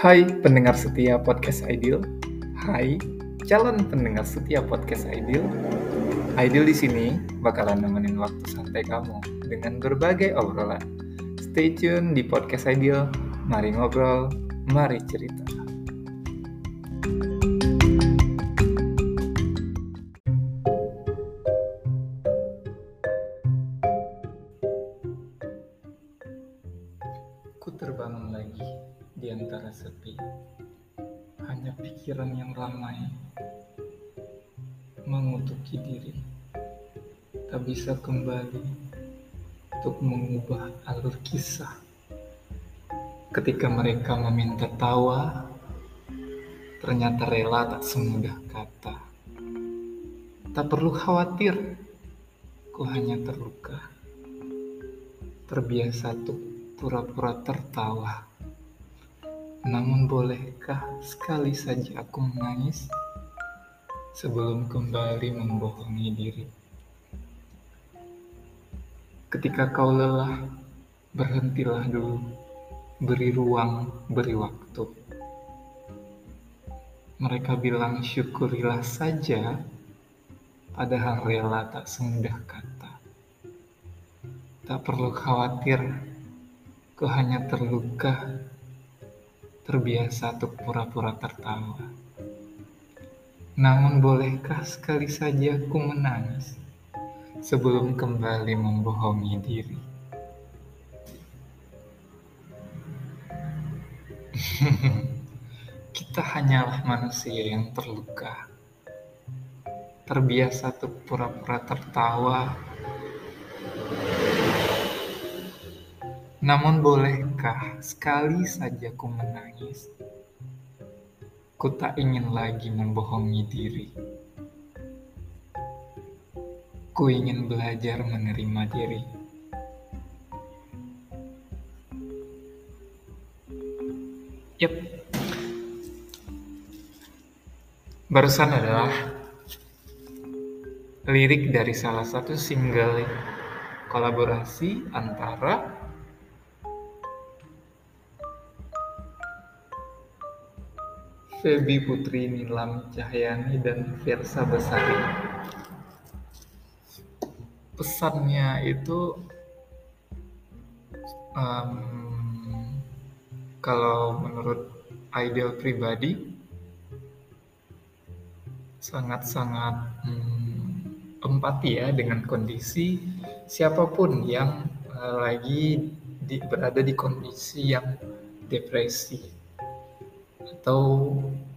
Hai pendengar setia podcast Ideal. Hai calon pendengar setia podcast Ideal. Ideal di sini bakalan nemenin waktu santai kamu dengan berbagai obrolan. Stay tune di podcast Ideal. Mari ngobrol, mari cerita. Ku terbangun lagi di antara sepi. Hanya pikiran yang ramai mengutuki diri. Tak bisa kembali untuk mengubah alur kisah. Ketika mereka meminta tawa, ternyata rela tak semudah kata. Tak perlu khawatir, ku hanya terluka. Terbiasa tuh pura-pura tertawa. Namun bolehkah sekali saja aku menangis sebelum kembali membohongi diri? Ketika kau lelah, berhentilah dulu, beri ruang, beri waktu. Mereka bilang syukurilah saja, padahal rela tak semudah kata. Tak perlu khawatir, ku hanya terluka, terbiasa untuk pura-pura tertawa. Namun bolehkah sekali saja ku menangis sebelum kembali membohongi diri? Kita hanyalah manusia yang terluka, terbiasa untuk pura-pura tertawa. Namun bolehkah sekali saja ku menangis? Ku tak ingin lagi membohongi diri. Ku ingin belajar menerima diri. Yep. Barusan adalah lirik dari salah satu single kolaborasi antara Feby Putri Nilam Cahyani dan Versa Besari. Pesannya itu um, kalau menurut ideal pribadi sangat-sangat hmm, empati ya dengan kondisi siapa pun yang uh, lagi di, berada di kondisi yang depresi atau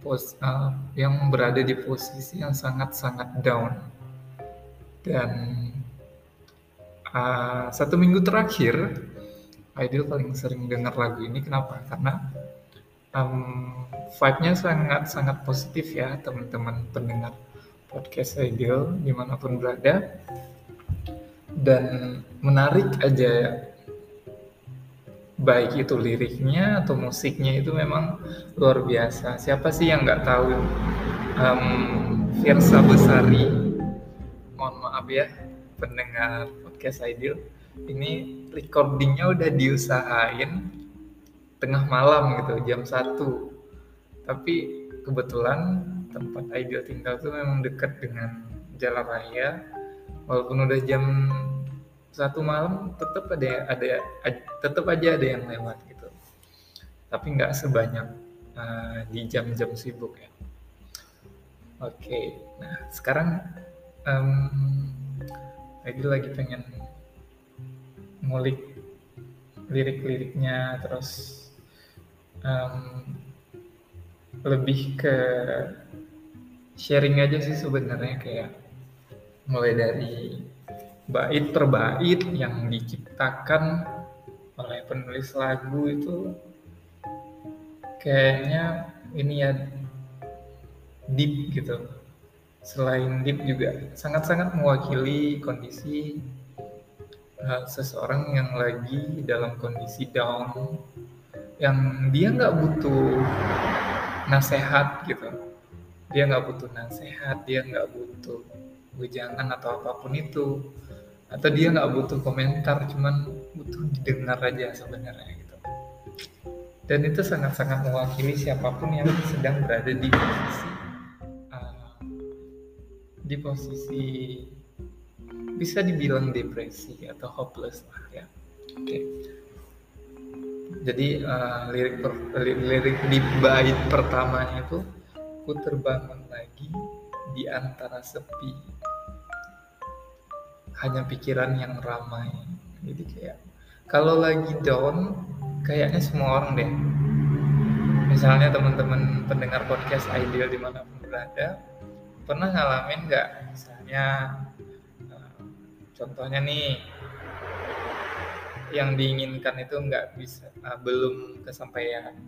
pos, uh, yang berada di posisi yang sangat-sangat down. Dan uh, satu minggu terakhir Ideal paling sering dengar lagu ini. Kenapa? Karena um, vibe-nya sangat-sangat positif ya teman-teman pendengar podcast Ideal di mana pun berada. Dan menarik aja baik itu liriknya atau musiknya itu memang luar biasa. Siapa sih yang nggak tahu um, Versa Besari? Mohon maaf ya pendengar podcast Ideal. Ini recordingnya udah diusahain tengah malam gitu jam satu. Tapi kebetulan tempat Ideal tinggal tuh memang dekat dengan jalan raya. Walaupun udah jam satu malam tetap ada ada tetap aja ada yang lewat gitu tapi nggak sebanyak uh, di jam-jam sibuk ya oke okay. nah sekarang um, lagi lagi pengen ngulik lirik-liriknya terus um, lebih ke sharing aja sih sebenarnya kayak mulai dari bait per bait yang diciptakan oleh penulis lagu itu kayaknya ini ya deep gitu. Selain deep juga sangat-sangat mewakili kondisi uh, seseorang yang lagi dalam kondisi down yang dia nggak butuh nasehat gitu. Dia nggak butuh nasehat dia nggak butuh wejangan atau apa pun itu. Atau dia nggak butuh komentar cuman butuh didengar aja sebenarnya gitu. Dan itu sangat-sangat mewakili siapa pun yang sedang berada di posisi uh, di posisi bisa dibilang depresi atau hopeless lah ya. Oke. Okay. jadi uh, lirik per, lirik di bait pertamanya itu ku terbangun lagi di antara sepi hanya pikiran yang ramai. Jadi kayak kalau lagi down kayaknya semua orang deh. Misalnya teman-teman pendengar podcast ideal di mana pun berada pernah ngalamin nggak? Misalnya uh, contohnya nih yang diinginkan itu nggak bisa uh, belum kesampaian.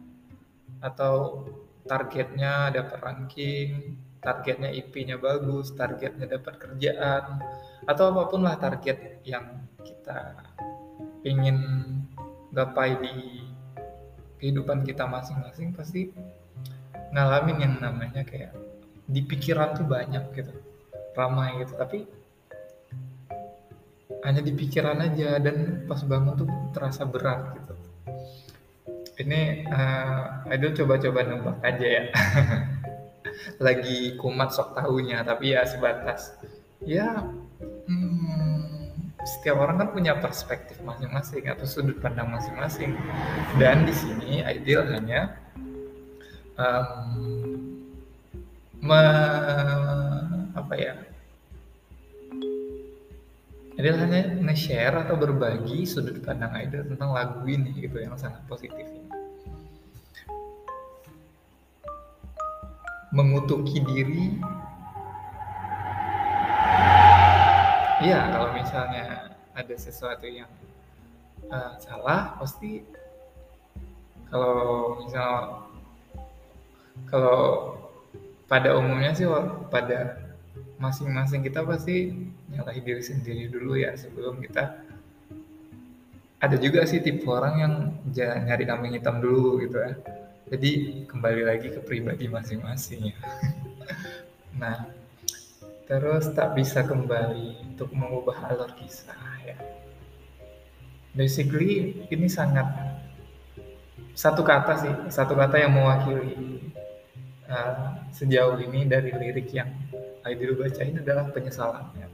Atau targetnya dapat ranking targetnya IP-nya bagus, targetnya dapat kerjaan, atau apa pun lah target yang kita ingin gapai di kehidupan kita masing-masing pasti ngalamin yang namanya kayak di pikiran tuh banyak gitu ramai gitu. Tapi hanya di pikiran aja dan pas bangun tuh terasa berat gitu. Ini uh, Aidul coba-coba nebak aja ya lagi kumat sok tahunya tapi ya sebatas. Ya hmm, setiap orang kan punya perspektif masing-masing atau sudut pandang masing-masing. Dan di sini ideal hanya um, me, apa ya? Ideal hanya nge-share atau berbagi sudut pandang Ideal tentang lagu ini gitu yang sangat positif. ini. Mengutuki diri. Iya, kalau misalnya ada sesuatu yang uh, salah, pasti kalau misal kalau pada umumnya sih pada masing-masing kita pasti nyalahi diri sendiri dulu ya sebelum kita. Ada juga sih tipe orang yang nyari kambing hitam dulu gitu ya jadi kembali lagi ke pribadi masing-masing ya. Nah terus tak bisa kembali untuk mengubah alur kisah ya. Basically ini sangat satu kata sih satu kata yang mewakili uh, sejauh ini dari lirik yang Aidil bacain adalah penyesalannya.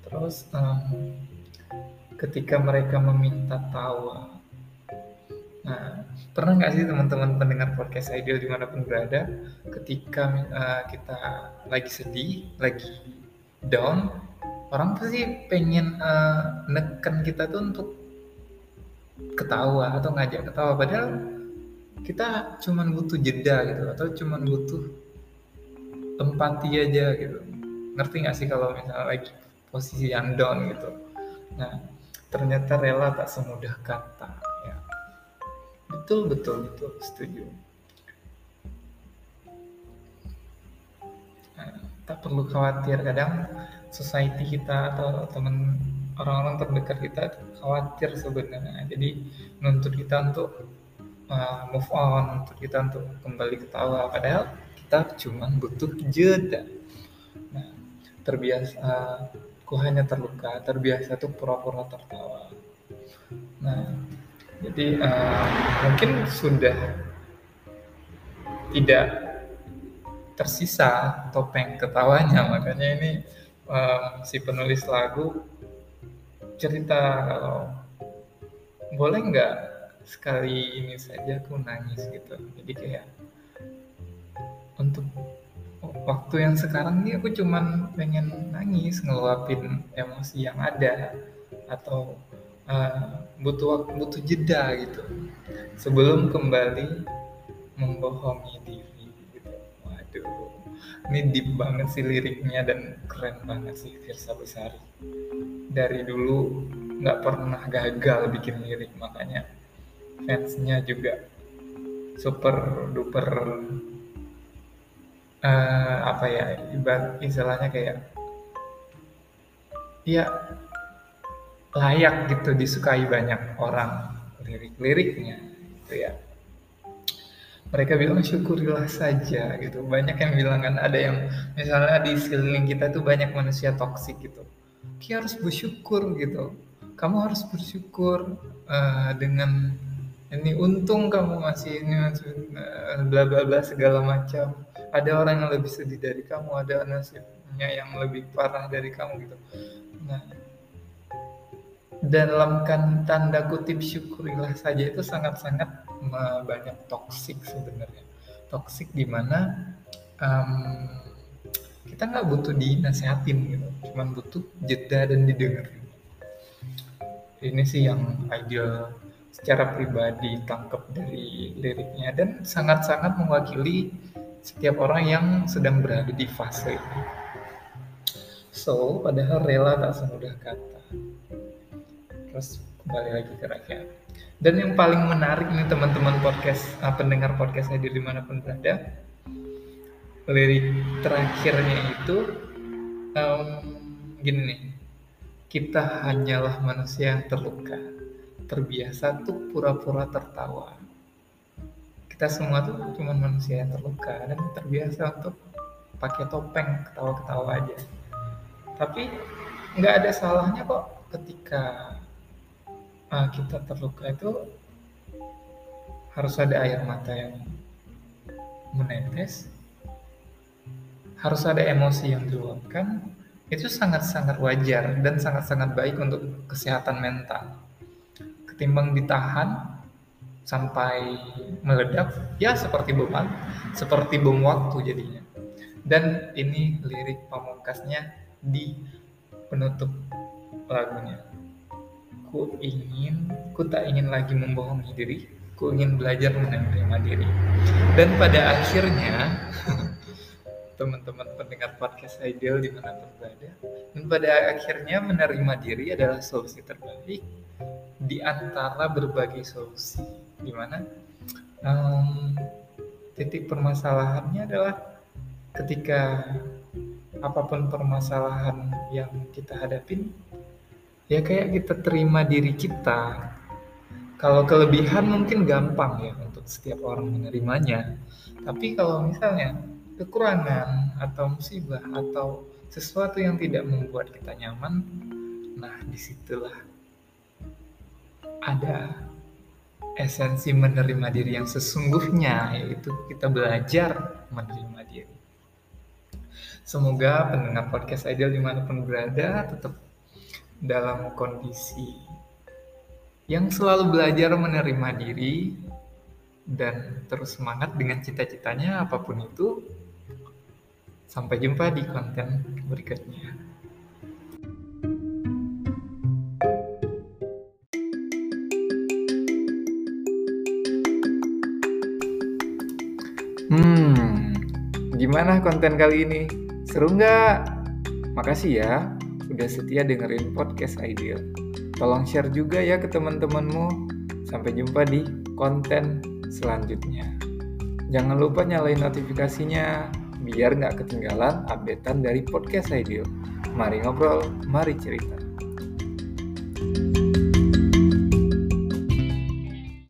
Terus um, ketika mereka meminta tawa nah pernah nggak sih teman-teman pendengar podcast Ideal di mana pun berada ketika uh, kita lagi sedih lagi down orang pasti pengen uh, neken kita tuh untuk ketawa atau ngajak ketawa. Padahal kita cuman butuh jeda gitu atau cuman butuh empati aja gitu. Ngerti nggak sih kalau misalnya lagi posisi yang down gitu? Nah ternyata rela tak semudah kata betul betul betul. Setuju. Nah, tak perlu khawatir. Kadang society kita atau teman orang-orang terdekat kita khawatir sebenarnya. Jadi menuntut kita untuk uh, move on untuk kita untuk kembali ketawa. Padahal kita cuma butuh jeda. Nah terbiasa uh, ku hanya terluka terbiasa tuh pura-pura tertawa. Nah jadi uh, mungkin sudah tidak tersisa topeng ketawanya, makanya ini uh, si penulis lagu cerita kalau boleh nggak sekali ini saja aku nangis gitu. Jadi kayak untuk waktu yang sekarang ini aku cuman pengen nangis ngeluapin emosi yang ada atau uh, butuh butuh jeda gitu sebelum kembali membohongi diri gitu. Waduh, ini deep banget sih liriknya dan keren banget sih Firsa Besari. Dari dulu nggak pernah gagal bikin lirik makanya fansnya juga super duper uh, apa ya ibarat istilahnya kayak ya layak gitu disukai banyak orang lirik-liriknya gitu ya. Mereka bilang syukurilah saja gitu. Banyak yang bilang kan ada yang misalnya di sekeliling kita tuh banyak manusia toksik gitu. Kita harus bersyukur gitu. Kamu harus bersyukur uh, dengan ini untung kamu masih ini masih eh, bla bla bla segala macam. Ada orang yang lebih sedih dari kamu ada nasibnya yang lebih parah dari kamu gitu. Nah dalamkan tanda kutip syukurilah saja itu sangat-sangat banyak toksik sebenarnya toksik di mana um, kita nggak butuh dinasehatin gitu cuman butuh jeda dan didengar ini sih yang ideal secara pribadi tangkap dari liriknya dan sangat-sangat mewakili setiap orang yang sedang berada di fase ini. So, padahal rela tak semudah kata. Terus kembali lagi ke rakyat. Dan yang paling menarik nih teman-teman podcast, uh, pendengar podcast di di mana pun berada, lirik terakhirnya itu um, gini nih, kita hanyalah manusia yang terluka, terbiasa tuh pura-pura tertawa. Kita semua tuh cuma manusia yang terluka dan terbiasa untuk pakai topeng ketawa-ketawa aja. Tapi nggak ada salahnya kok ketika uh, kita terluka itu harus ada air mata yang menetes, harus ada emosi yang diluapkan, itu sangat-sangat wajar dan sangat-sangat baik untuk kesehatan mental. Ketimbang ditahan sampai meledak, ya seperti bom seperti bom waktu jadinya. Dan ini lirik pamungkasnya di penutup lagunya ku ingin, ku tak ingin lagi membohongi diri, ku ingin belajar menerima diri. Dan pada akhirnya, teman-teman pendengar podcast Ideal di mana pun berada, dan pada akhirnya menerima diri adalah solusi terbaik di antara berbagai solusi. Di mana um, titik permasalahannya adalah ketika apa pun permasalahan yang kita hadapin ya kayak kita terima diri kita. Kalau kelebihan mungkin gampang ya untuk setiap orang menerimanya. Tapi kalau misalnya kekurangan atau musibah atau sesuatu yang tidak membuat kita nyaman nah di situlah ada esensi menerima diri yang sesungguhnya yaitu kita belajar menerima diri. Semoga pendengar podcast ideal di mana pun berada tetap dalam kondisi yang selalu belajar menerima diri dan terus semangat dengan cita-citanya apa pun itu. Sampai jumpa di konten berikutnya. Hmm, gimana konten kali ini? Seru nggak? Makasih ya udah setia dengerin podcast Ideal. Tolong share juga ya ke teman-temanmu. Sampai jumpa di konten selanjutnya. Jangan lupa nyalain notifikasinya biar nggak ketinggalan updatean dari podcast Ideal. Mari ngobrol, mari cerita.